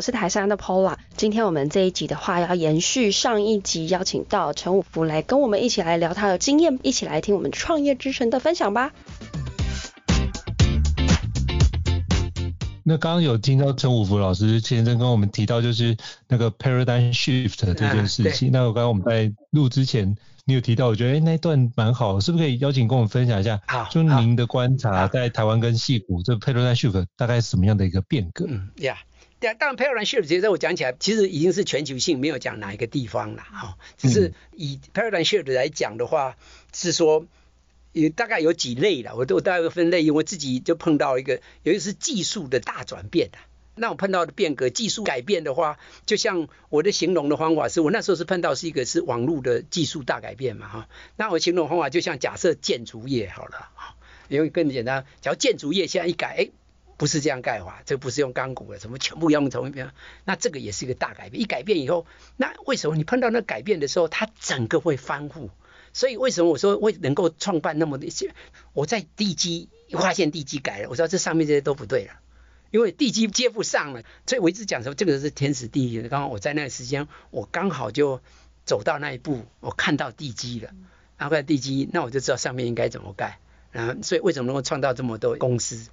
我是台山的 Paula，今天我们这一集的话要延续上一集，邀请到陈五福来跟我们一起来聊他的经验，一起来听我们创业之神的分享吧。那刚刚有听到陈五福老师先生跟我们提到，就是那个 paradigm shift 这件事情。啊、那我刚刚我们在录之前，你有提到，我觉得哎那一段蛮好，是不是可以邀请跟我们分享一下？好，就您的观察，在台湾跟戏谷这 paradigm shift 大概是什么样的一个变革？嗯，呀。对，当然 paradigm shift 其实我讲起来，其实已经是全球性，没有讲哪一个地方了哈。只是以 paradigm shift 来讲的话，是说也大概有几类了，我都大概有分类，因为我自己就碰到一个，尤其是技术的大转变的。那我碰到的变革，技术改变的话，就像我的形容的方法是，我那时候是碰到是一个是网络的技术大改变嘛哈。那我形容方法就像假设建筑业好了，因为更简单，假如建筑业现在一改，哎。不是这样盖法，这不是用钢骨的，什么全部用同一边，那这个也是一个大改变。一改变以后，那为什么你碰到那改变的时候，它整个会翻覆？所以为什么我说为能够创办那么一些？我在地基发现地基改了，我知道这上面这些都不对了，因为地基接不上了。所以我一直讲说，这个是天时地利。刚刚我在那个时间，我刚好就走到那一步，我看到地基了，然后看地基，那我就知道上面应该怎么盖。然后，所以为什么能够创造这么多公司？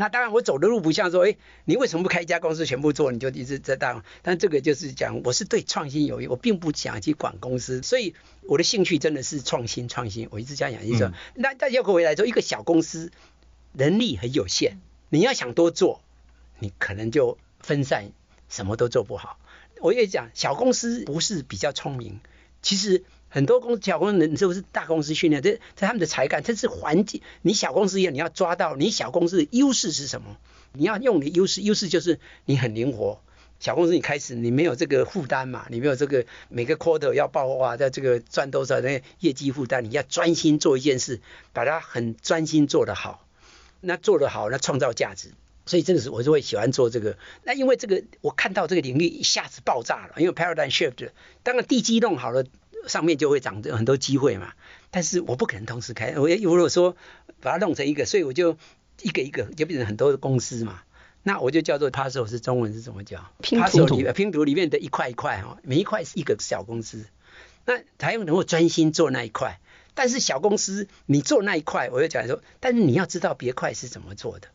那当然，我走的路不像说，哎，你为什么不开一家公司全部做，你就一直在当？但这个就是讲，我是对创新有益，我并不想去管公司，所以我的兴趣真的是创新，创新。我一直这样讲，就是说，那大家回回来说，一个小公司能力很有限，你要想多做，你可能就分散，什么都做不好。我也讲，小公司不是比较聪明，其实。很多公司小公司人，是不是大公司训练？这这他们的才干，这是环境。你小公司一样，你要抓到你小公司的优势是什么？你要用你优势，优势就是你很灵活。小公司你开始你没有这个负担嘛，你没有这个每个 quarter 要报啊，在这个赚多少那业绩负担，你要专心做一件事，把它很专心做得好。那做得好，那创造价值。所以这个是我就会喜欢做这个。那因为这个我看到这个领域一下子爆炸了，因为 paradigm shift，当然地基弄好了。上面就会长很多机会嘛，但是我不可能同时开，我如果说把它弄成一个，所以我就一个一个就变成很多的公司嘛，那我就叫做 puzzle 是中文是怎么叫？拼图里面拼图里面的一块一块哈，每一块是一个小公司，那才能够专心做那一块。但是小公司你做那一块，我就讲说，但是你要知道别块是怎么做的。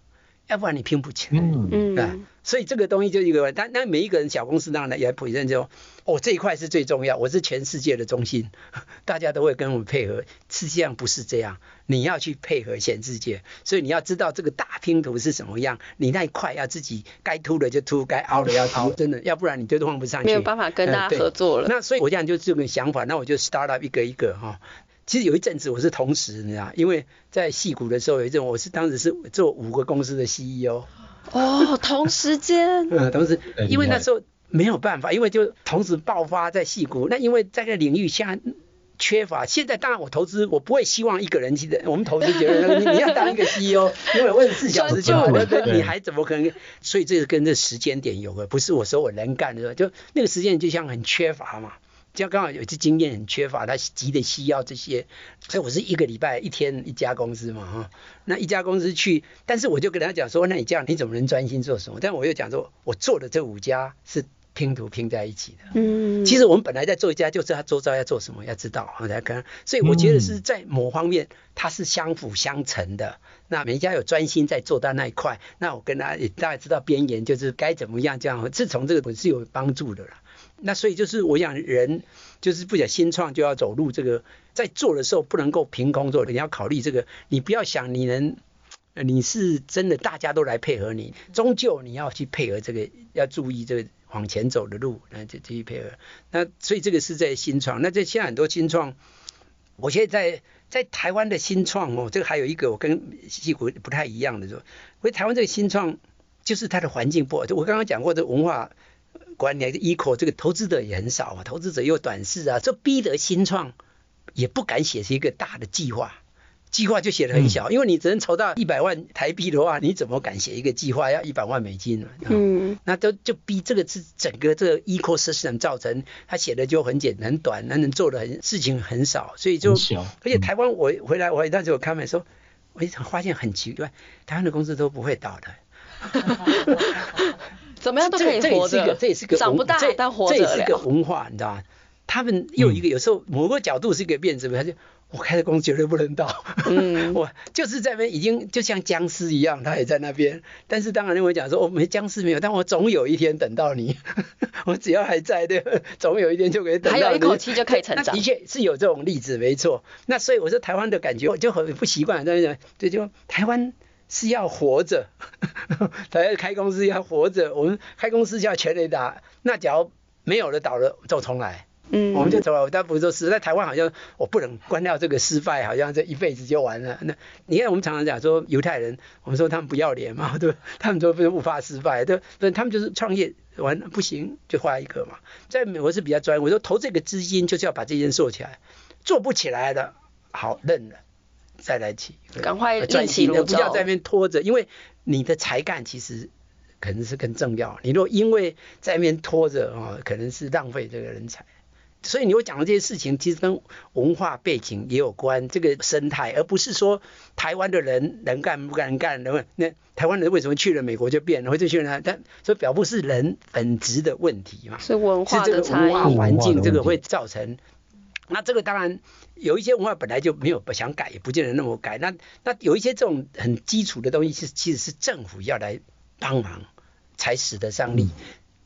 要不然你拼不起来，嗯。嗯，对，所以这个东西就一个，但那每一个人小公司当然也普认就，哦这一块是最重要，我是全世界的中心，大家都会跟我们配合，实际上不是这样，你要去配合全世界，所以你要知道这个大拼图是什么样，你那一块要自己该凸的就凸，该凹的要凹，真的，要不然你就放不上去，没有办法跟大家合作了。那所以我这样就这个想法，那我就 start up 一个一个哈。其实有一阵子我是同时，你知道，因为在戏谷的时候有一阵，我是当时是做五个公司的 CEO。哦，同时间。嗯，同时，因为那时候没有办法，因为就同时爆发在戏谷。那因为在这个领域下，缺乏。现在当然我投资，我不会希望一个人去的。我们投资觉得你你要当一个 CEO，因为二十四小时就好了，你还怎么可能？所以这个跟这时间点有关，不是我说我能干的，就那个时间就像很缺乏嘛。这样刚好有些经验很缺乏，他急的需要这些，所以我是一个礼拜一天一家公司嘛哈，那一家公司去，但是我就跟他讲说，那你这样你怎么能专心做什么？但我又讲说，我做的这五家是拼图拼在一起的，嗯，其实我们本来在做一家，就知道他周遭要做什么，要知道我才跟，所以我觉得是在某方面它是相辅相成的。那每一家有专心在做到那一块，那我跟他也大概知道边缘就是该怎么样这样，自从这个我是有帮助的了。那所以就是我想人就是不讲新创就要走路这个，在做的时候不能够凭空做，你要考虑这个，你不要想你能，你是真的大家都来配合你，终究你要去配合这个，要注意这个往前走的路，那就去配合。那所以这个是在新创，那这现在很多新创，我现在在在台湾的新创哦，这个还有一个我跟西谷不太一样的说，因为台湾这个新创就是它的环境不好，就我刚刚讲过的文化。管理 eco 这个投资者也很少啊，投资者又短视啊，这逼得新创也不敢写一个大的计划，计划就写得很小，嗯、因为你只能筹到一百万台币的话，你怎么敢写一个计划要一百万美金呢？嗯，那都就逼这个是整个这个 ecosystem 造成他写的就很简单很短，那能做的很事情很少，所以就小而且台湾我回来我那时候看完说，我一发现很奇怪，台湾的公司都不会倒的。怎么样都可以活着，这，这也是个，长不大但活着这，这也是个文化，你知道吗？他们又一个有时候某个角度是一个辩证，他就我开的公司绝对不能倒，嗯，我就是在那边已经就像僵尸一样，他也在那边。但是当然认为讲说，我没僵尸没有，但我总有一天等到你，我只要还在，对，总有一天就可以等到你，还有一口气就可以成长。的确是有这种例子，没错。那所以我说台湾的感觉我就很不习惯，对不对？就台湾。是要活着，大家开公司要活着。我们开公司叫全垒打，那假如没有了倒了就重来。嗯，我们就走了。但不是说是在台湾好像我不能关掉这个失败，好像这一辈子就完了。那你看我们常常讲说犹太人，我们说他们不要脸嘛，对吧？他们说不是不怕失败，对，对，他们就是创业完不行就换一个嘛。在美国是比较专业，我说投这个资金就是要把这件事做起来，做不起来的好认了。再来起，赶快转型的，不要在那边拖着，因为你的才干其实可能是更重要。你若因为在那边拖着啊，可能是浪费这个人才。所以你会讲的这些事情，其实跟文化背景也有关，这个生态，而不是说台湾的人能干不敢干，能那台湾人为什么去了美国就变了，或者去了，但 所以表不是人本质的问题嘛，是文化的差异，文化环境这个会造成。那这个当然有一些文化本来就没有不想改，也不见得那么改。那那有一些这种很基础的东西是其实是政府要来帮忙才使得上力。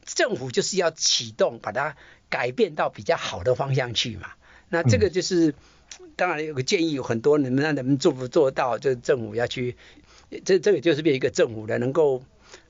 政府就是要启动，把它改变到比较好的方向去嘛。那这个就是当然有个建议，有很多能不能能不能做不做到，就是政府要去，这这个就是变一个政府的能够。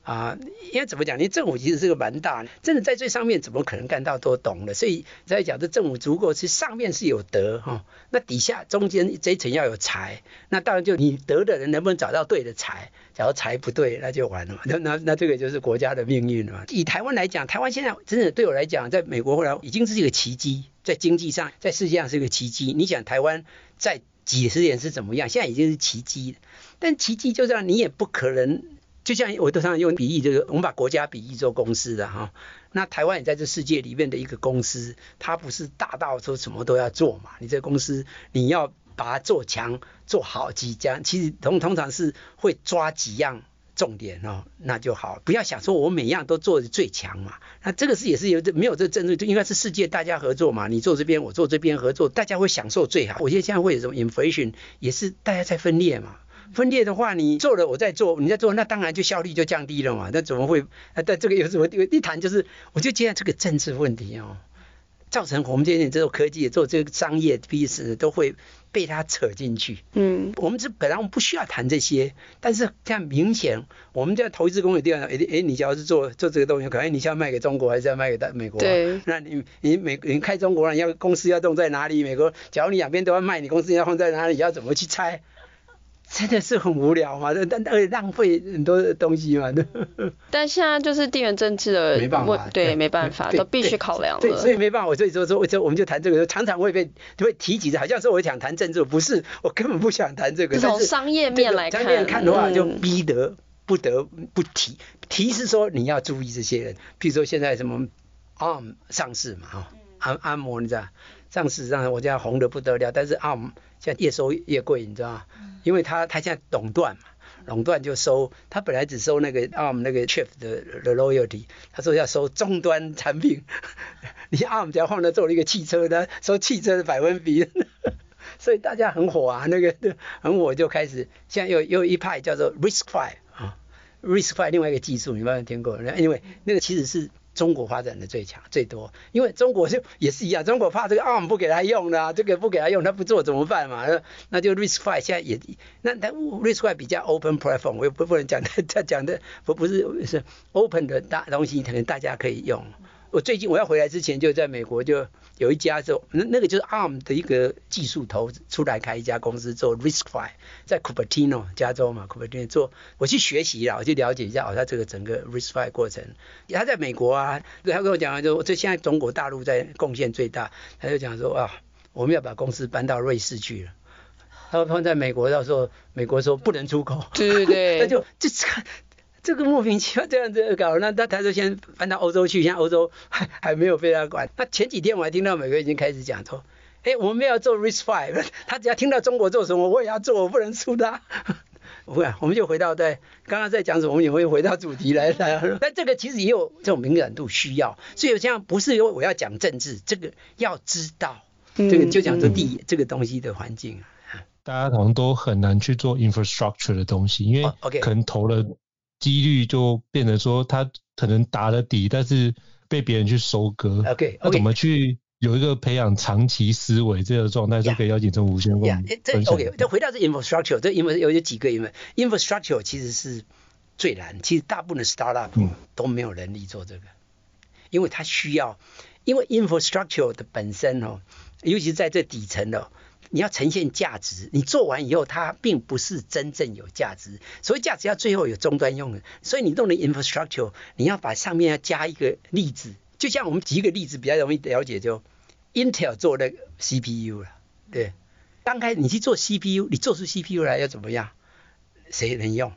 啊，因为怎么讲？你政府其实是个蛮大，真的在最上面怎么可能干到都懂了？所以在讲这政府足够，是上面是有德哈，那底下中间这一层要有才，那当然就你德的人能不能找到对的财？假如财不对，那就完了。那那那这个就是国家的命运了。以台湾来讲，台湾现在真的对我来讲，在美国后来已经是一个奇迹，在经济上，在世界上是一个奇迹。你想台湾在几十年是怎么样？现在已经是奇迹，但奇迹就这样，你也不可能。就像我都常用比喻，就是我们把国家比喻做公司的哈，那台湾也在这世界里面的一个公司，它不是大到说什么都要做嘛？你这个公司你要把它做强、做好几家，其实通通常是会抓几样重点哦，那就好。不要想说我每样都做的最强嘛，那这个是也是有这没有这个政治，就应该是世界大家合作嘛。你做这边，我做这边合作，大家会享受最好。我觉得现在会有什么 inflation，也是大家在分裂嘛。分裂的话，你做了我再做，你再做，那当然就效率就降低了嘛。那怎么会？啊，但这个有什么？一谈就是，我就觉得这个政治问题哦，造成我们这些这种科技做这个商业彼此都会被它扯进去。嗯，我们这本来我们不需要谈这些，但是这样明显，我们在投资公有地方，哎哎，你只要是做做这个东西，可能你是要卖给中国，还是要卖给大美国？对，那你你美你开中国，你要公司要动在哪里？美国，假如你两边都要卖，你公司要放在哪里？要怎么去猜？真的是很无聊嘛，但而且浪费很多东西嘛。但现在就是地缘政治的，没办法，对，没办法，都必须考量了。对，所以没办法，我所以说说，我我们就谈这个，常常会被会提及的，好像说我想谈政治，不是，我根本不想谈这个。从商业面来看，商业面看的话，就逼得不得不提。提是说你要注意这些人，譬如说现在什么 ARM 上市嘛，哈，安安摩你知道，上市让我家红得不得了，但是 ARM。现在越收越贵，你知道吗？因为他他现在垄断嘛，垄断就收，他本来只收那个 ARM 那个 chip 的的 royalty，他说要收终端产品，你 ARM 只要放在做了一个汽车的，收汽车的百分比，所以大家很火啊，那个很火就开始，现在又又一派叫做 RISC-V 啊，RISC-V 另外一个技术，你有没有听过？因为那个其实是。中国发展的最强最多，因为中国就也是一样，中国怕这个 ARM 不给他用的，这个不给他用，他不做怎么办嘛？那就 RISC-V 现在也，那那 RISC-V 比较 open platform，我也不不能讲他 讲的不不是是 open 的大东西，可能大家可以用。我最近我要回来之前就在美国就。有一家做那那个就是 ARM 的一个技术头出来开一家公司做 RISC-V，在 Cupertino 加州嘛，Cupertino 做，我去学习了，我去了解一下哦，他这个整个 RISC-V 过程，他在美国啊，他跟我讲就这现在中国大陆在贡献最大，他就讲说啊，我们要把公司搬到瑞士去了，他说放在美国到时候美国说不能出口，对对对，那就这这。这个莫名其妙这样子搞，那他他就先搬到欧洲去，现在欧洲还 还没有被他管。那前几天我还听到美国已经开始讲说，哎，我们要做 RISC-V，他只要听到中国做什么，我也要做，我不能输他。不会，我们就回到对刚刚在讲什么，我们也会回到主题来来。但这个其实也有这种敏感度需要，所以这样不是因为我要讲政治，这个要知道，这个就讲说地、嗯、这个东西的环境。大家好像都很难去做 infrastructure 的东西，因为可能投了。几率就变成说，他可能打了底，但是被别人去收割。OK，那怎么去有一个培养长期思维这个状态，就可以邀请陈武先生。这 OK，再回到这 infrastructure，这 infra 有有几个 infrastructure 其实是最难，其实大部分的 startup 都没有能力做这个，嗯、因为它需要，因为 infrastructure 的本身哦，尤其是在这底层的。你要呈现价值，你做完以后，它并不是真正有价值。所以价值要最后有终端用的，所以你弄的 infrastructure，你要把上面要加一个例子。就像我们举一个例子比较容易了解，就 Intel 做的 CPU 了，对。刚开始你去做 CPU，你做出 CPU 来要怎么样？谁能用？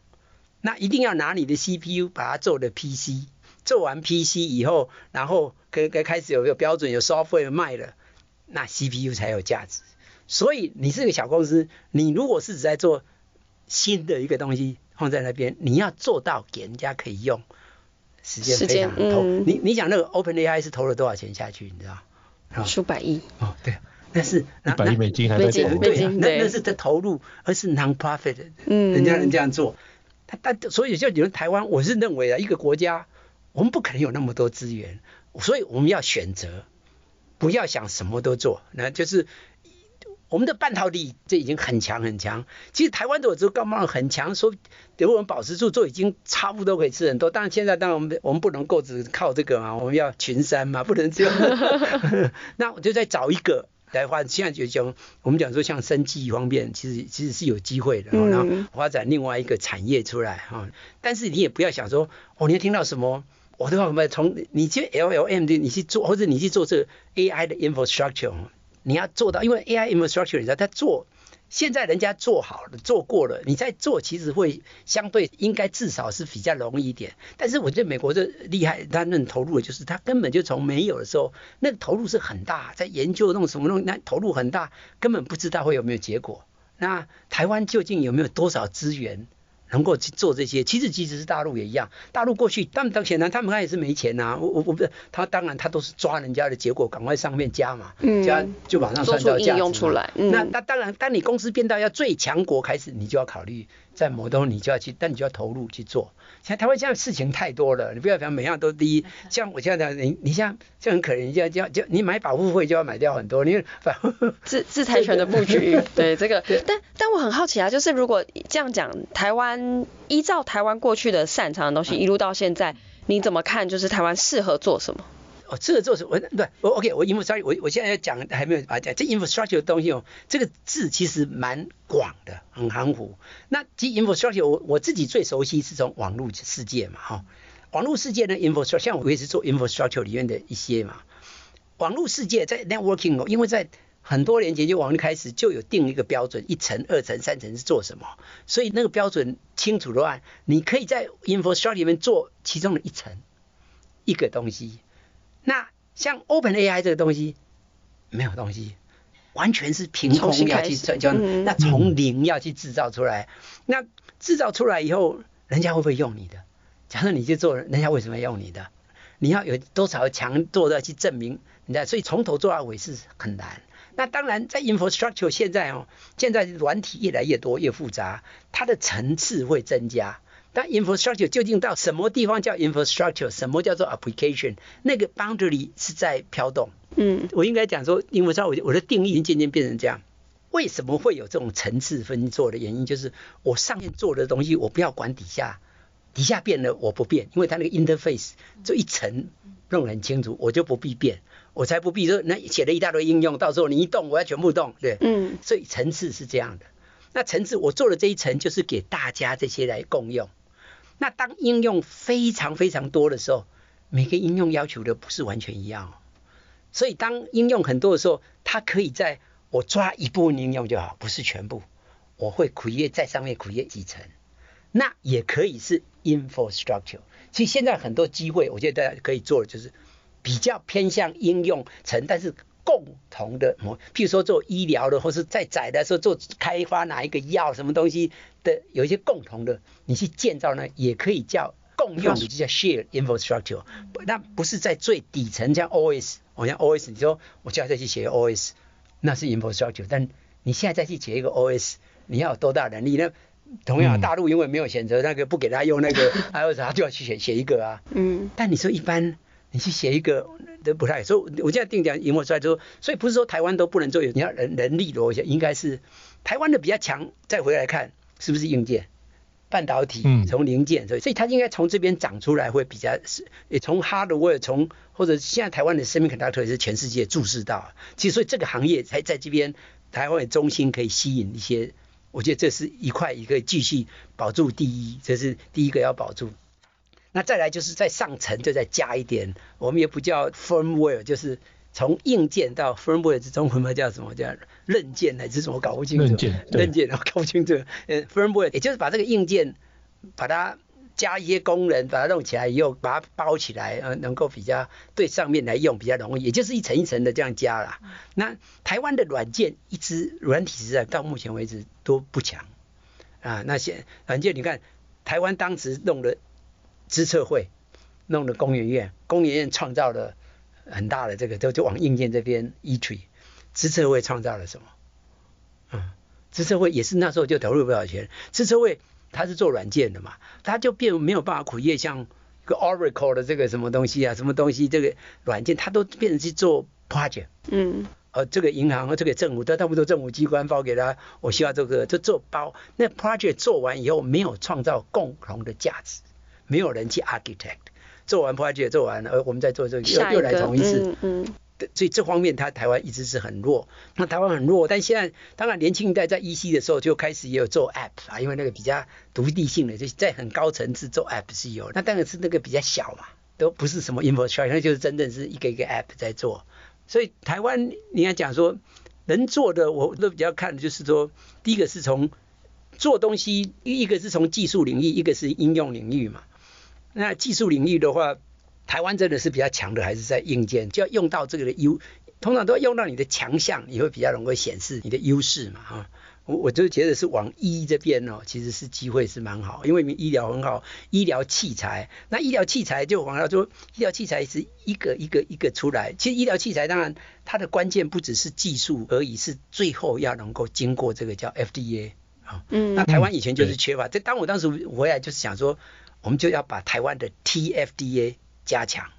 那一定要拿你的 CPU 把它做的 PC，做完 PC 以后，然后可可开始有个标准，有 software 卖了，那 CPU 才有价值。所以你是个小公司，你如果是只在做新的一个东西放在那边，你要做到给人家可以用，时间非常投。嗯、你你讲那个 OpenAI 是投了多少钱下去？你知道？数百亿。哦，对，那是一百亿美金还在投，对，那那是在投入，而是 non-profit，嗯，人家能这样做。他但所以就你们台湾，我是认为啊，一个国家我们不可能有那么多资源，所以我们要选择，不要想什么都做，那就是。我们的半导体这已经很强很强，其实台湾的我这个高很强，说给我们保持住，做已经差不多可以吃很多。当然现在当然我们我们不能够只靠这个嘛，我们要群山嘛，不能这样。那我就再找一个来发，现在就讲我们讲说像生技方面，其实其实是有机会的，然后发展另外一个产业出来哈。但是你也不要想说哦，你要听到什么，我的话我们从你去 LLM 的你去做，或者你去做这个 AI 的 infrastructure。你要做到，因为 AI infrastructure 你知道，他做现在人家做好了，做过了，你再做其实会相对应该至少是比较容易一点。但是我觉得美国这厉害，他那投入的就是他根本就从没有的时候，那个投入是很大，在研究弄什么弄，那投入很大，根本不知道会有没有结果。那台湾究竟有没有多少资源？能够去做这些，其实即使是大陆也一样。大陆过去，他们当显然他们也是没钱呐、啊。我我我不是，他当然他都是抓人家的结果，赶快上面加嘛，嗯、加就马上算到价值出来。嗯、那那当然，当你公司变到要最强国开始，你就要考虑在某东你就要去，但你就要投入去做。像台湾现在事情太多了，你不要讲每样都第一。像我现在讲你，你像就很可怜，就就就你买保护费就要买掉很多，你反智智财权的布局，对这个。但但我很好奇啊，就是如果这样讲，台湾依照台湾过去的擅长的东西，一路到现在，你怎么看？就是台湾适合做什么？哦，这个做什么？对，我 OK，我 infrastructure，我我现在要讲还没有啊讲这 infrastructure 的东西哦，这个字其实蛮广的，很含糊。那其实 infrastructure 我我自己最熟悉是从网络世界嘛，哈，网络世界的 infrastructure，像我也是做 infrastructure 里面的一些嘛。网络世界在 networking 哦，因为在很多年前就网络开始就有定一个标准，一层、二层、三层是做什么，所以那个标准清楚的话，你可以在 infrastructure 里面做其中的一层一个东西。那像 OpenAI 这个东西没有东西，完全是凭空要去成就，那从零要去制造出来，那制造出来以后，人家会不会用你的？假设你去做，人家为什么要用你的？你要有多少强做的去证明？你看，所以从头做到尾是很难。那当然，在 infrastructure 现在哦，现在软体越来越多越复杂，它的层次会增加。但 infrastructure 究竟到什么地方叫 infrastructure？什么叫做 application？那个 boundary 是在飘动。嗯，我应该讲说，infrastructure 我的定义已经渐渐变成这样。为什么会有这种层次分做的原因？就是我上面做的东西，我不要管底下。底下变了我不变，因为它那个 interface 就一层弄得很清楚，我就不必变，我才不必说那写了一大堆应用，到时候你一动我要全部动，对，嗯，所以层次是这样的。那层次我做的这一层就是给大家这些来共用。那当应用非常非常多的时候，每个应用要求的不是完全一样，所以当应用很多的时候，它可以在我抓一部分应用就好，不是全部，我会 create 在上面 create 几层。那也可以是 infrastructure。其实现在很多机会，我觉得大家可以做的就是比较偏向应用层，但是共同的，譬如说做医疗的，或是在窄的时候做开发哪一个药什么东西的，有一些共同的，你去建造呢，也可以叫共用的，就叫 share infrastructure。那不是在最底层，像 OS，我像 OS，你说我叫他再去写 OS，那是 infrastructure。但你现在再去写一个 OS，你要有多大能力呢？同样，大陆因为没有选择那个不给他用那个 iOS，他就要去写写一个啊。嗯。但你说一般，你去写一个都不太。所以我现在定讲萤幕出来之后，所以不是说台湾都不能做，你要人人力的，我想应该是台湾的比较强。再回来看，是不是硬件、半导体从零件，所以所以它应该从这边长出来会比较是，也从 hardware 从或者现在台湾的 semiconductor 也是全世界注视到，其实所以这个行业才在这边台湾的中心可以吸引一些。我觉得这是一块一个继续保住第一，这是第一个要保住。那再来就是在上层就再加一点，我们也不叫 firmware，就是从硬件到 firmware 之中，我们叫什么叫韧件还是什么？搞不清楚。韧件，韧件，搞不清楚。呃，firmware 也就是把这个硬件把它。加一些功能，把它弄起来以后，把它包起来，呃，能够比较对上面来用比较容易，也就是一层一层的这样加啦。那台湾的软件一直软体实在到目前为止都不强啊。那些软件你看，台湾当时弄的资策会，弄的工研院，工研院创造了很大的这个，就就往硬件这边移推。资策会创造了什么？嗯，资策会也是那时候就投入不少钱，资策会。他是做软件的嘛，他就变没有办法苦业，像个 Oracle 的这个什么东西啊，什么东西这个软件，他都变成去做 project。嗯。呃，这个银行和这个政府，他差不多政府机关包给他，我需要这个就做包。那 project 做完以后，没有创造共同的价值，没有人去 architect。做完 project 做完了，呃，我们再做这个又又来重一次。嗯。嗯所以这方面，他台湾一直是很弱。那台湾很弱，但现在当然年轻一代在 EC 的时候就开始也有做 App 啊，因为那个比较独立性的，就在很高层次做 App 是有。那当然是那个比较小嘛，都不是什么 infrastructure，那就是真正是一个一个 App 在做。所以台湾你要讲说能做的，我都比较看的就是说，第一个是从做东西，一个是从技术领域，一个是应用领域嘛。那技术领域的话。台湾真的是比较强的，还是在硬件，就要用到这个的优，通常都要用到你的强项，你会比较容易显示你的优势嘛，哈。我我就觉得是往医这边哦，其实是机会是蛮好，因为你医疗很好，医疗器材，那医疗器材就往下说，医疗器材是一个一个一个出来。其实医疗器材当然它的关键不只是技术而已，是最后要能够经过这个叫 FDA 啊。嗯。那台湾以前就是缺乏，这当我当时回来就是想说，我们就要把台湾的 TFDA 加强，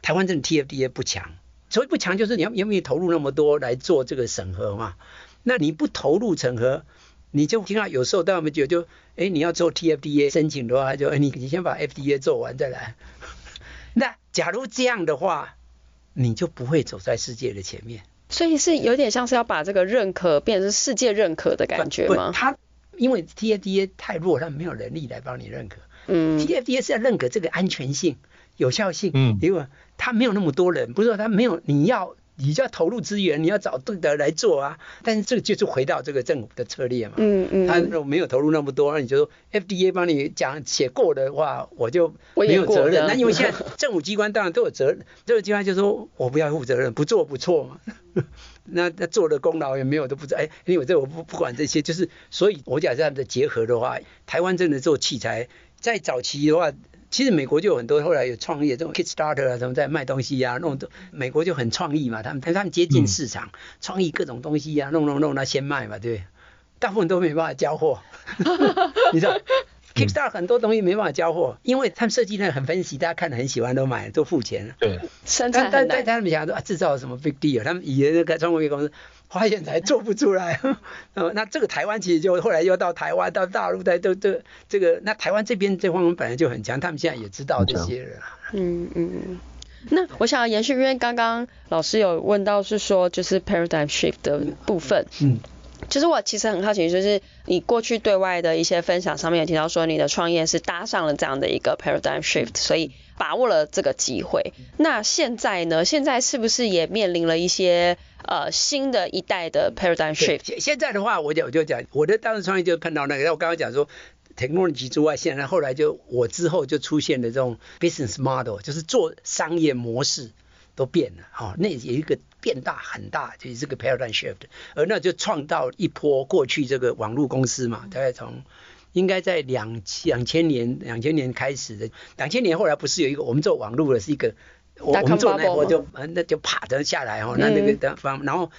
台湾这种 TFDA 不强，所以不强就是你要愿不愿意投入那么多来做这个审核嘛？那你不投入审核，你就听到有时候当我们觉得就，哎，你要做 TFDA 申请的话，就哎你你先把 FDA 做完再来。那假如这样的话，你就不会走在世界的前面。所以是有点像是要把这个认可变成世界认可的感觉吗？他因为 TFDA 太弱，他没有能力来帮你认可。嗯，TFDA 是要认可这个安全性、有效性。嗯，因为他没有那么多人，不是说他没有，你要。你就要投入资源，你要找对的来做啊。但是这个就是回到这个政府的策略嘛。嗯嗯。他没有投入那么多，那你就说 FDA 帮你讲写过的话，我就没有责任。那因为现在政府机关当然都有责任，这个机关就说我不要负责任，不做不错嘛。那那做的功劳也没有都不知道。哎，因为这我不不管这些，就是所以我讲这样的结合的话，台湾真的做器材，在早期的话。其实美国就有很多后来有创业这种 Kickstarter 啊，什么在卖东西啊，弄美国就很创意嘛，他们他们接近市场，创意各种东西啊，弄弄弄，那先卖嘛，对不对？大部分都没办法交货，你知道 Kickstarter 很多东西没办法交货，因为他们设计呢很分析，大家看得很喜欢都买都付钱了。对，但但但他们想说啊，制造什么 big deal，他们以前那个创业公司。发现才做不出来，呃，那这个台湾其实就后来又到台湾到大陆，在都都这个，那台湾这边这方面本来就很强，他们现在也知道这些人。嗯嗯。那我想要延续，因为刚刚老师有问到是说，就是 paradigm shift 的部分。嗯。其实我其实很好奇，就是你过去对外的一些分享上面有提到说，你的创业是搭上了这样的一个 paradigm shift，所以把握了这个机会。那现在呢？现在是不是也面临了一些？呃，新的一代的 paradigm shift。现现在的话，我就我就讲，我的当时创业就碰到那个，我刚刚讲说，technology 之外，现在后来就我之后就出现了这种 business model，就是做商业模式都变了，哈、哦，那有一个变大很大，就是这个 paradigm shift，而那就创造一波过去这个网络公司嘛，大概从应该在两两千年两千年开始的，两千年后来不是有一个我们做网络的是一个。我我们做那我就那就啪的下来哦，那那个的方，然后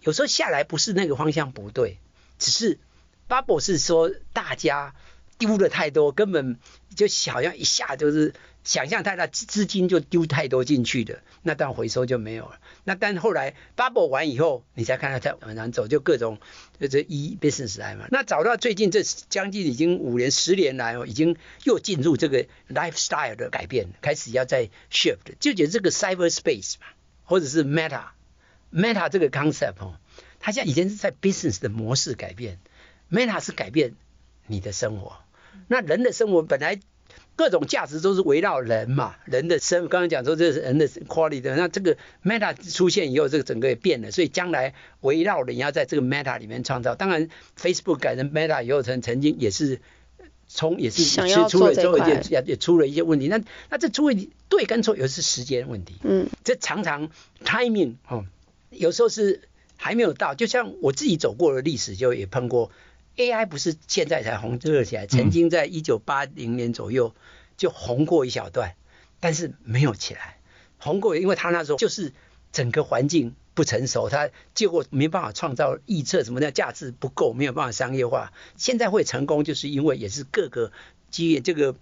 有时候下来不是那个方向不对，只是 bubble 是说大家丢了太多，根本就好像一下就是想象太大，资金就丢太多进去的，那当回收就没有了。那但后来 bubble 完以后，你再看它再往上走，就各种就这 e business 来嘛。那找到最近这将近已经五年十年来哦，已经又进入这个 lifestyle 的改变，开始要在 shift，就觉得这个 cyberspace 嘛，或者是 meta meta 这个 concept 哦，它现在以前是在 business 的模式改变，meta 是改变你的生活。那人的生活本来各种价值都是围绕人嘛，人的生，刚刚讲说这是人的 quality，那这个 meta 出现以后，这个整个也变了，所以将来围绕人要在这个 meta 里面创造。当然，Facebook 改成 meta 以后，曾曾经也是从也是出了之后也也也出了一些问题。那那这出问题对跟错，有时是时间问题，嗯，这常常 timing 哦，有时候是还没有到。就像我自己走过的历史，就也碰过。AI 不是现在才红热起来，曾经在一九八零年左右就红过一小段，但是没有起来。红过，因为他那时候就是整个环境不成熟，他结果没办法创造预测什么的价值不够，没有办法商业化。现在会成功，就是因为也是各个基这个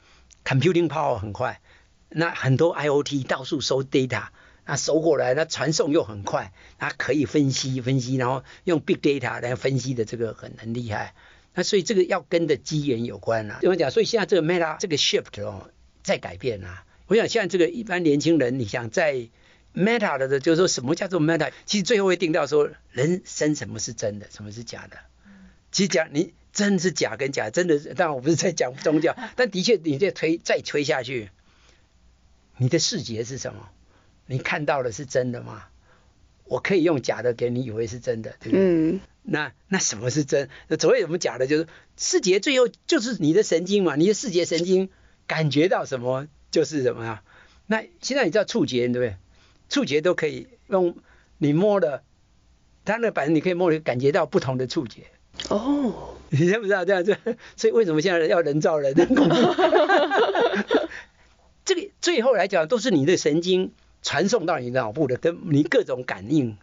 computing power 很快，那很多 IoT 到处收 data。那收过来，那传送又很快，它可以分析分析，然后用 big data 来分析的这个很很厉害。那所以这个要跟的机缘有关啊。怎么讲？所以现在这个 meta 这个 shift 哦，在改变啊。我想现在这个一般年轻人，你想在 meta 的，就是说什么叫做 meta？其实最后会定到说人生什么是真的，什么是假的。其实讲你真是假跟假，真的是，当然我不是在讲宗教，但的确你再推再推下去，你的视觉是什么？你看到的是真的吗？我可以用假的给你以为是真的，对不对？嗯。那那什么是真？那所谓什么假的，就是视觉最后就是你的神经嘛，你的视觉神经感觉到什么就是什么啊。那现在你知道触觉对不对？触觉都可以用你摸的，它那反正你可以摸，感觉到不同的触觉。哦。你知不知道这样子？所以为什么现在要人造人？这个最后来讲都是你的神经。传送到你脑部的，跟你各种感应，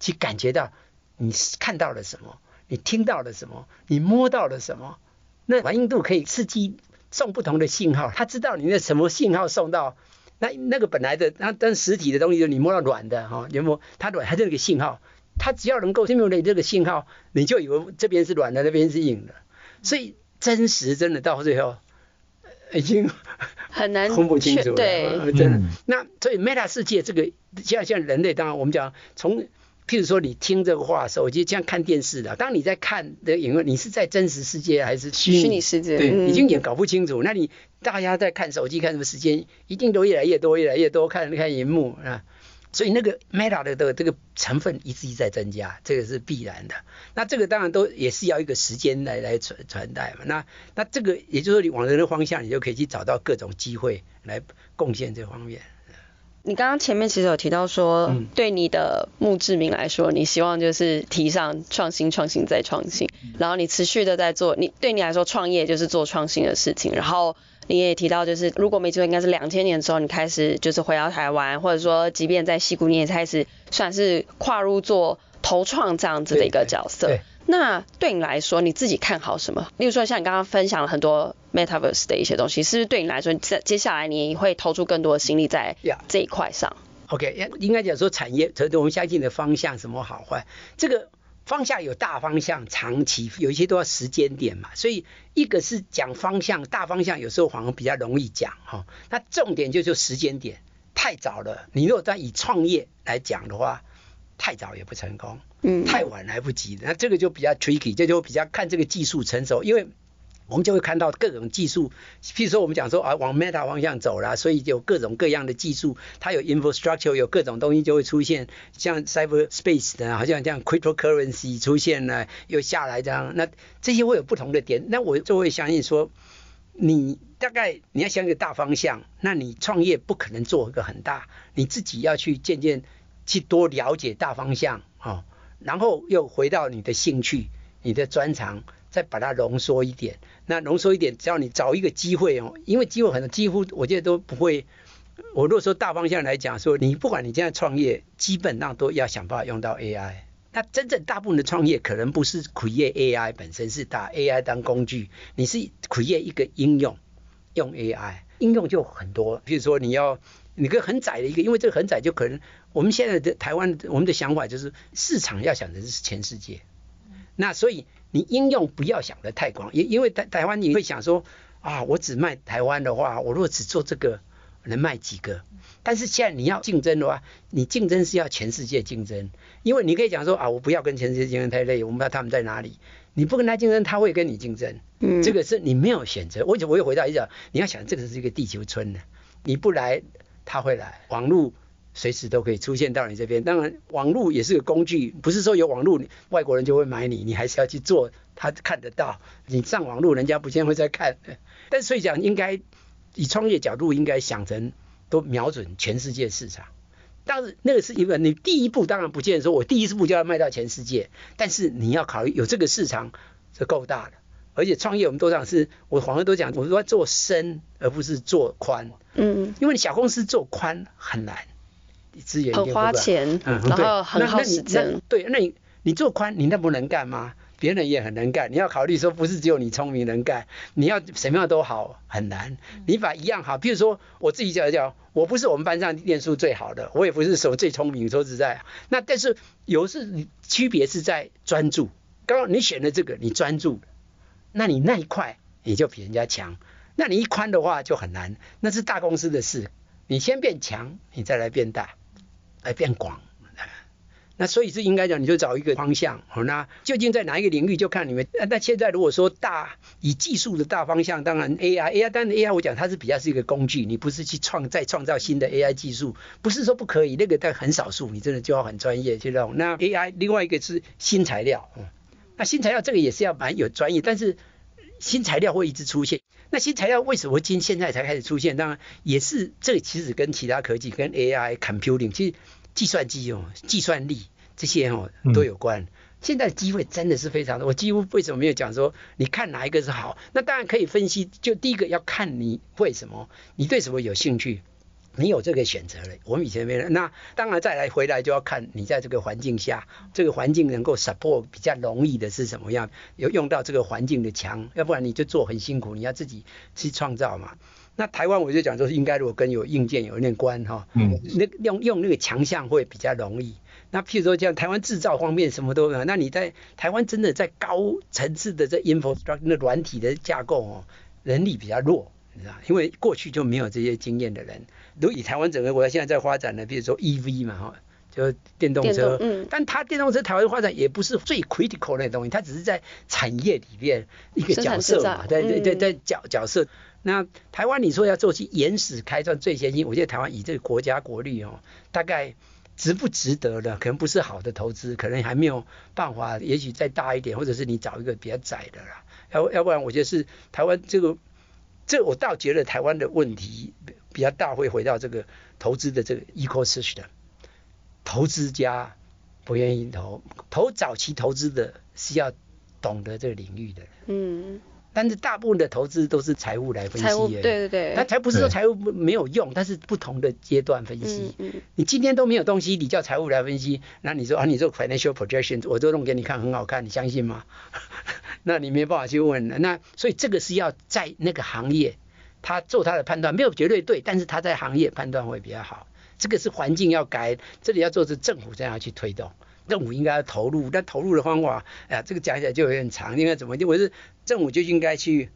去感觉到你看到了什么，你听到了什么，你摸到了什么，那反应度可以刺激送不同的信号，他知道你的什么信号送到，那那个本来的那但实体的东西，你摸到软的哈，你摸它软，它这个信号，它只要能够 simulate 这个信号，你就以为这边是软的，那边是硬的，所以真实真的到最后。已经很难分不清楚了。对，真的。嗯、那所以 Meta 世界这个，像像人类，当然我们讲从。譬如说，你听这个话，手机像看电视的，当你在看的影院，你是在真实世界还是虚拟，拟世界？对，嗯、已经也搞不清楚。那你大家在看手机看什么时间，一定都越来越多，越来越多看看荧幕啊。所以那个 Meta 的的这个成分一直一直在增加，这个是必然的。那这个当然都也是要一个时间来来传传代嘛。那那这个也就是说，你往人的方向，你就可以去找到各种机会来贡献这方面。你刚刚前面其实有提到说，对你的墓志铭来说，你希望就是提倡创新、创新再创新，然后你持续的在做。你对你来说，创业就是做创新的事情。然后你也提到，就是如果没记错，应该是两千年之后，你开始就是回到台湾，或者说，即便在西谷，你也开始算是跨入做投创这样子的一个角色。那对你来说，你自己看好什么？例如说，像你刚刚分享了很多 Metaverse 的一些东西，是不是对你来说，接接下来你会投出更多的心力在这一块上？Yeah.OK，应该讲说产业，我们相信的方向什么好坏？这个方向有大方向、长期，有一些都要时间点嘛。所以一个是讲方向，大方向有时候反而比较容易讲哈。那重点就是时间点，太早了。你如果在以创业来讲的话，太早也不成功，嗯，太晚来不及，那这个就比较 tricky，这就比较看这个技术成熟，因为我们就会看到各种技术，譬如说我们讲说啊往 meta 方向走了，所以有各种各样的技术，它有 infrastructure，有各种东西就会出现，像 cyberspace 的，好像这样 cryptocurrency 出现了又下来这样，那这些会有不同的点，那我就会相信说，你大概你要想一个大方向，那你创业不可能做一个很大，你自己要去渐渐。去多了解大方向，哦，然后又回到你的兴趣、你的专长，再把它浓缩一点。那浓缩一点，只要你找一个机会哦，因为机会很多，几乎我觉得都不会。我如果说大方向来讲，说你不管你现在创业，基本上都要想办法用到 AI。那真正大部分的创业可能不是 create AI 本身，是打 AI 当工具，你是 create 一个应用，用 AI 应用就很多。比如说你要。你个很窄的一个，因为这个很窄，就可能我们现在的台湾，我们的想法就是市场要想的是全世界。那所以你应用不要想的太广，因因为台台湾你会想说啊，我只卖台湾的话，我如果只做这个，能卖几个？但是现在你要竞争的话，你竞争是要全世界竞争，因为你可以讲说啊，我不要跟全世界竞争太累，我们不知道他们在哪里。你不跟他竞争，他会跟你竞争。嗯，这个是你没有选择。我我又回到一讲，你要想这个是一个地球村的，你不来。他会来，网络随时都可以出现到你这边。当然，网络也是个工具，不是说有网络，外国人就会买你，你还是要去做，他看得到。你上网络，人家不见会再看。但所以讲，应该以创业角度，应该想成都瞄准全世界市场。但是那个是一个，你第一步当然不见得说我第一步就要卖到全世界，但是你要考虑有这个市场是够大的。而且创业我们都讲是，我反而都讲，我要做深而不是做宽。嗯，因为你小公司做宽很难，资源很花钱，嗯，然后很耗时间。对，那你你做宽，你那不能干吗？别人也很能干，你要考虑说不是只有你聪明能干，你要什么样都好很难。你把一样好，比如说我自己讲讲，我不是我们班上念书最好的，我也不是什么最聪明，说实在，那但是有是区别是在专注。刚刚你选的这个，你专注。那你那一块你就比人家强，那你一宽的话就很难，那是大公司的事。你先变强，你再来变大，来变广。那所以是应该讲，你就找一个方向。好，那究竟在哪一个领域，就看你们。那现在如果说大以技术的大方向，当然 AI，AI，当然 AI 我讲它是比较是一个工具，你不是去创再创造新的 AI 技术，不是说不可以，那个但很少数，你真的就要很专业去弄。那 AI 另外一个是新材料。那新材料这个也是要蛮有专业，但是新材料会一直出现。那新材料为什么今现在才开始出现？当然也是这个其实跟其他科技、跟 AI、computing，其实计算机哦、计算力这些哦都有关。现在机会真的是非常的。我几乎为什么没有讲说你看哪一个是好？那当然可以分析，就第一个要看你会什么，你对什么有兴趣。你有这个选择了，我们以前没有。那当然再来回来就要看你在这个环境下，这个环境能够 support 比较容易的是什么样，有用到这个环境的强，要不然你就做很辛苦，你要自己去创造嘛。那台湾我就讲说，应该如果跟有硬件有点关哈，嗯，那用用那个强项会比较容易。那譬如说像台湾制造方面什么都有，那你在台湾真的在高层次的这 infrastructure 那软体的架构哦，能力比较弱。你知道，因为过去就没有这些经验的人。如以台湾整个国家现在在发展的，比如说 EV 嘛，哈，就电动车，嗯，但它电动车台湾发展也不是最 critical 的东西，它只是在产业里面一个角色嘛，对对对对角角色。那台湾你说要做起原始开创最先进，我觉得台湾以这个国家国力哦，大概值不值得的，可能不是好的投资，可能还没有办法，也许再大一点，或者是你找一个比较窄的啦，要要不然我觉得是台湾这个，这我倒觉得台湾的问题比较大，会回到这个投资的这个 ecosystem，投资家不愿意投，投早期投资的是要懂得这个领域的，嗯。但是大部分的投资都是财务来分析，财务对对对，它才不是说财务没有用，但是不同的阶段分析。嗯嗯。你今天都没有东西，你叫财务来分析，那你说啊，你做 financial projection，我都弄给你看，很好看，你相信吗？那你没办法去问了。那所以这个是要在那个行业，他做他的判断，没有绝对对，但是他在行业判断会比较好。这个是环境要改，这里要做是政府这样去推动。政府应该要投入，但投入的方法，哎呀，这个讲起来就有点长。应该怎么？因为是政府就应该去，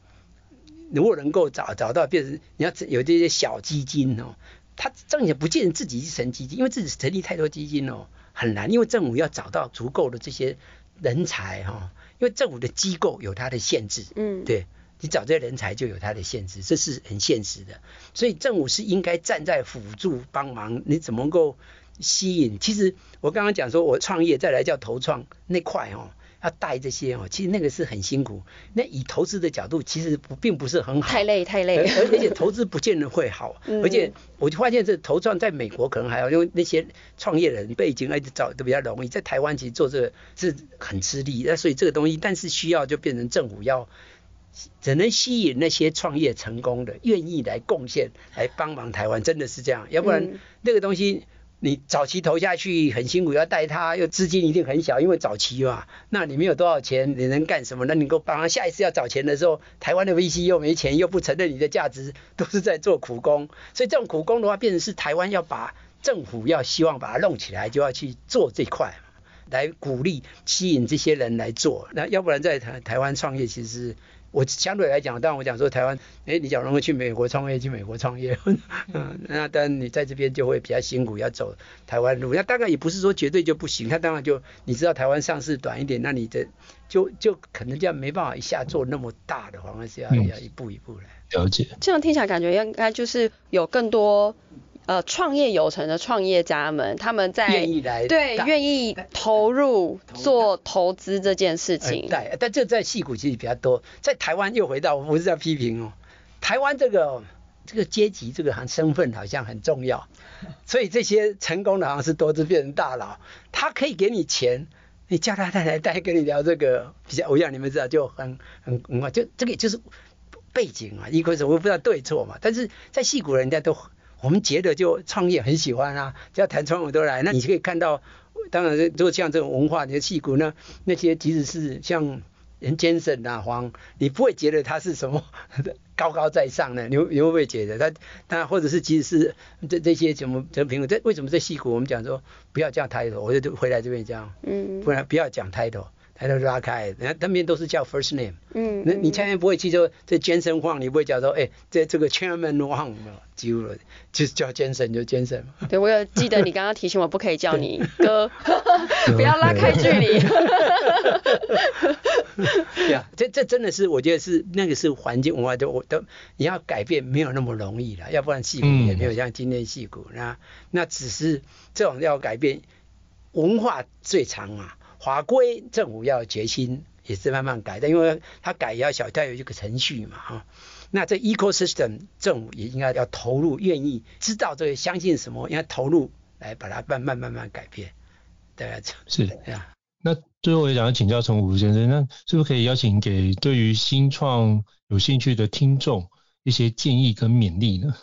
如果能够找找到，变成你要有这些小基金哦，他政府不见得自己去成基金，因为自己成立太多基金哦，很难。因为政府要找到足够的这些人才哈，因为政府的机构有它的限制，嗯，对，你找这些人才就有它的限制，这是很现实的。所以政府是应该站在辅助帮忙，你怎么能够？吸引，其实我刚刚讲说，我创业再来叫投创那块哦，要带这些哦，其实那个是很辛苦。那以投资的角度，其实不并不是很好，太累太累，而而且投资不见得会好。嗯、而且我就发现这投创在美国可能还好，因为那些创业人背景一直找都比较容易，在台湾其实做这个是很吃力。那所以这个东西，但是需要就变成政府要只能吸引那些创业成功的，愿意来贡献来帮忙台湾，真的是这样，要不然那个东西。你早期投下去很辛苦，要带他，又资金一定很小，因为早期嘛，那你没有多少钱，你能干什么？那你够帮他下一次要找钱的时候，台湾的 VC 又没钱，又不承认你的价值，都是在做苦工。所以这种苦工的话，变成是台湾要把政府要希望把它弄起来，就要去做这块，来鼓励吸引这些人来做。那要不然在台台湾创业，其实。我相对来讲，当然我讲说台湾，哎，你假如能够去美国创业，去美国创业，嗯，那当然你在这边就会比较辛苦，要走台湾路。那大概也不是说绝对就不行，他当然就你知道台湾上市短一点，那你的就就可能这样没办法一下做那么大的，反而是要要一步一步来了解。这样听起来感觉应该就是有更多。呃，创业有成的创业家们，他们在愿意来对愿意投入做投资这件事情。对、呃，但这在戏股其实比较多，在台湾又回到，我不是在批评哦，台湾这个这个阶级这个好像身份好像很重要，所以这些成功的好像是多次变成大佬，他可以给你钱，你叫他太太带跟你聊这个比较，我想你们知道就很很很快，就这个就是背景啊，一个是我不知道对错嘛，但是在戏骨人家都。我们觉得就创业很喜欢啊，只要谈创业都来。那你可以看到，当然就像这种文化，你的戏骨呢，那些即使是像人杰森啊黄，你不会觉得他是什么 高高在上的，你你会不会觉得他他或者是即使是这这些什么这评论，这为什么这戏骨我们讲说不要这样抬头我就回来这边讲，嗯，不然不要讲 title。抬头拉开，人家那边都是叫 first name。嗯，那你千万不会记住这 Jensen Huang，你不会叫做哎，这这个 Chairman Huang 就就叫 Jensen 就 Jensen。对，我有记得你刚刚提醒我不可以叫你 哥，不要拉开距离。对 啊，这这真的是我觉得是那个是环境文化都我都你要改变没有那么容易了，要不然戏骨也没有像今天矽谷那那只是这种要改变文化最长啊。法规政府要决心也是慢慢改的，因为它改也要小，它有一个程序嘛哈。那这 ecosystem 政府也应该要投入，愿意知道这个，相信什么，应该投入来把它慢慢慢慢改变。对啊，是的呀。那最后我也想要请教陈武先生，那是不是可以邀请给对于新创有兴趣的听众一些建议跟勉励呢？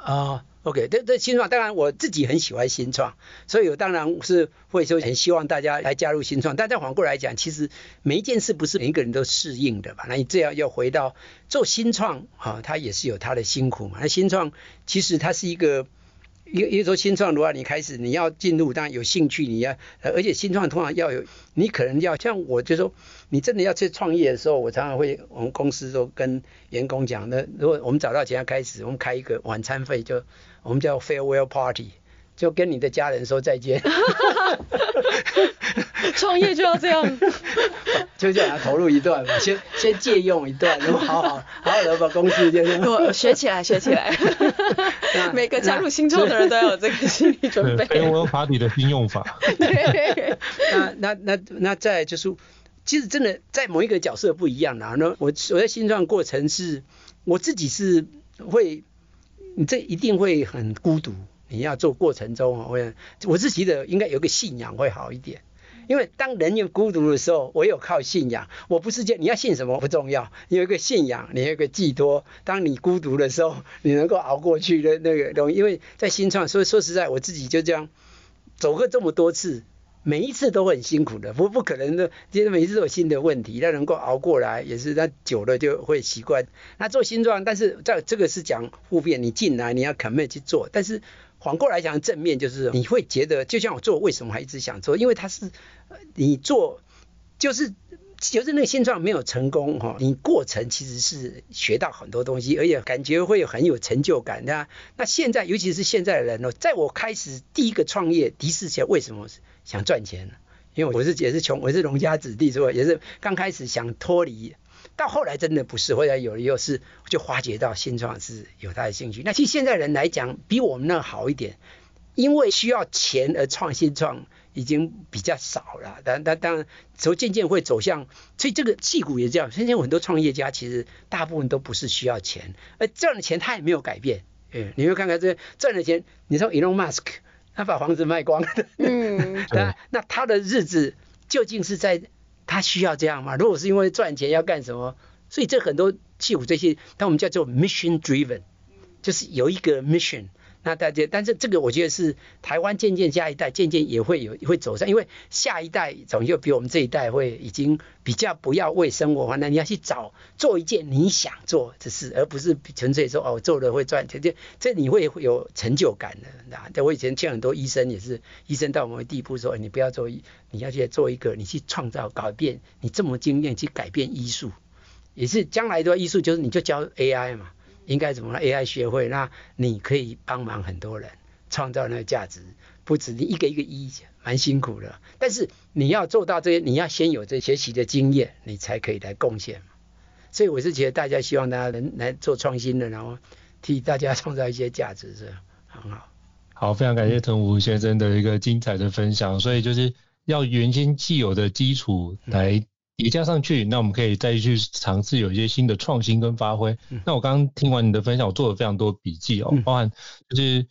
啊。OK，这这新创当然我自己很喜欢新创，所以我当然是会说很希望大家来加入新创。但再反过来讲，其实每一件事不是每一个人都适应的吧？那你这样要回到做新创，哈，它也是有它的辛苦嘛。那新创其实它是一个因为说新创的话，你开始你要进入，当然有兴趣，你要，而且新创通常要有，你可能要像我就说，你真的要去创业的时候，我常常会我们公司都跟员工讲，那如果我们找到钱要开始，我们开一个晚餐费，就我们叫 farewell party。就跟你的家人说再见。创业就要这样，就这样投入一段嘛，先先借用一段，然后好好 好好的把公司先我学起来学起来。每个加入新创的人都要有这个心理准备。对，我有把你的新用法。对。那那那那再就是，其实真的在某一个角色不一样啦。那我我在新创过程是，我自己是会，你这一定会很孤独。你要做过程中啊，我我是觉得应该有个信仰会好一点，因为当人有孤独的时候，我有靠信仰。我不是讲你要信什么不重要，你有一个信仰，你有一个寄托。当你孤独的时候，你能够熬过去的那个东西。因为在新创，所以说实在，我自己就这样走过这么多次。每一次都很辛苦的，不不可能的，其实每一次都有新的问题，但能够熬过来也是，那久了就会习惯。那做新创，但是在这个是讲互变，你进来你要 commit 去做，但是反过来讲正面就是你会觉得，就像我做，为什么还一直想做？因为它是你做就是就是那个现状没有成功哈，你过程其实是学到很多东西，而且感觉会有很有成就感。那那现在尤其是现在的人哦，在我开始第一个创业的士前为什么？想赚钱，因为我是也是穷，我是农家子弟，是吧？也是刚开始想脱离，到后来真的不是，后来有了又是就发觉到新创是有他的兴趣。那其实现在人来讲比我们那好一点，因为需要钱而创新创已经比较少了。但但当然，从渐渐会走向，所以这个矽谷也这样。现在有很多创业家其实大部分都不是需要钱，而赚的钱他也没有改变。嗯，你会看看这赚的钱，你说 Elon Musk。他把房子卖光了，嗯，那那他的日子究竟是在他需要这样吗？如果是因为赚钱要干什么？所以这很多器物这些，但我们叫做 mission driven，就是有一个 mission。那大家，但是这个我觉得是台湾渐渐下一代渐渐也会有会走上，因为下一代总就比我们这一代会已经比较不要为生活，那你要去找做一件你想做的事，而不是纯粹说哦做了会赚钱，这这你会有成就感的。那我以前见很多医生也是，医生到某个地步说，你不要做，你要去做一个，你去创造改变，你这么经验去改变医术，也是将来的话医术就是你就教 AI 嘛。应该怎么？AI 学会，那你可以帮忙很多人创造那个价值，不止你一个一个一，蛮辛苦的。但是你要做到这些，你要先有这学习的经验，你才可以来贡献。所以我是觉得大家希望大家能来做创新的，然后替大家创造一些价值，是很好。好，非常感谢腾武先生的一个精彩的分享。所以就是要原先既有的基础来。叠加上去，那我们可以再去尝试有一些新的创新跟发挥。嗯、那我刚刚听完你的分享，我做了非常多笔记哦，嗯、包含就是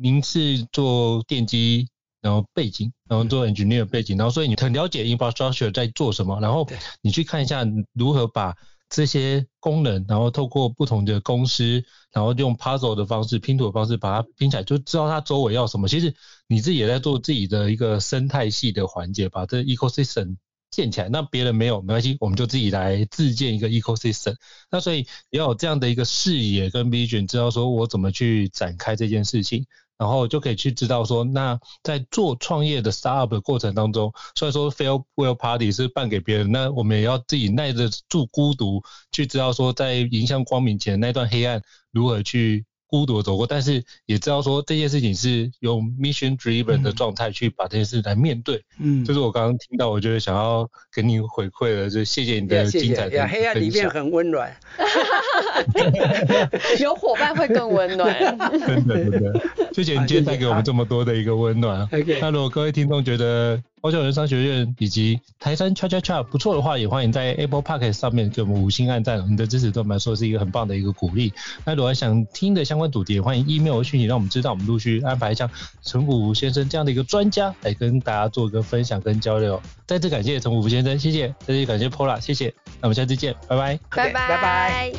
您是做电机，然后背景，然后做 engineer 背景，然后所以你很了解 infrastructure 在做什么，然后你去看一下如何把这些功能，然后透过不同的公司，然后用 puzzle 的方式拼图的方式把它拼起来，就知道它周围要什么。其实你自己也在做自己的一个生态系的环节，把这 ecosystem。建起来，那别人没有没关系，我们就自己来自建一个 ecosystem。那所以要有这样的一个视野跟 vision，知道说我怎么去展开这件事情，然后就可以去知道说，那在做创业的 startup 的过程当中，虽然说 farewell party 是办给别人，那我们也要自己耐得住孤独，去知道说在迎向光明前那段黑暗如何去。孤独走过，但是也知道说这件事情是用 mission driven 的状态去把这件事来面对。嗯，就是我刚刚听到，我觉得想要跟你回馈的，就谢谢你的精彩的。黑暗里面很温暖，有伙伴会更温暖。真的真的，谢谢你今天带给我们这么多的一个温暖。那如果各位听众觉得，高效人商学院以及台山 Cha Cha Cha 不错的话，也欢迎在 Apple Podcast 上面给我们五星按赞，你的支持对我们来说是一个很棒的一个鼓励。那如果想听的相关主题，也欢迎 email 讯息让我们知道，我们陆续安排像陈武先生这样的一个专家来跟大家做一个分享跟交流。再次感谢陈武先生，谢谢，再次感谢 Paula，谢谢。那我们下次见，拜拜，拜拜，拜拜。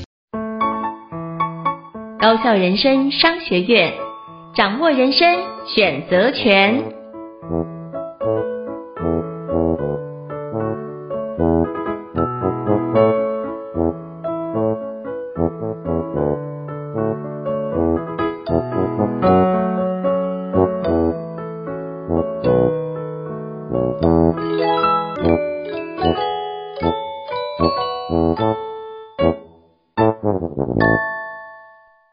高校人生商学院，掌握人生选择权。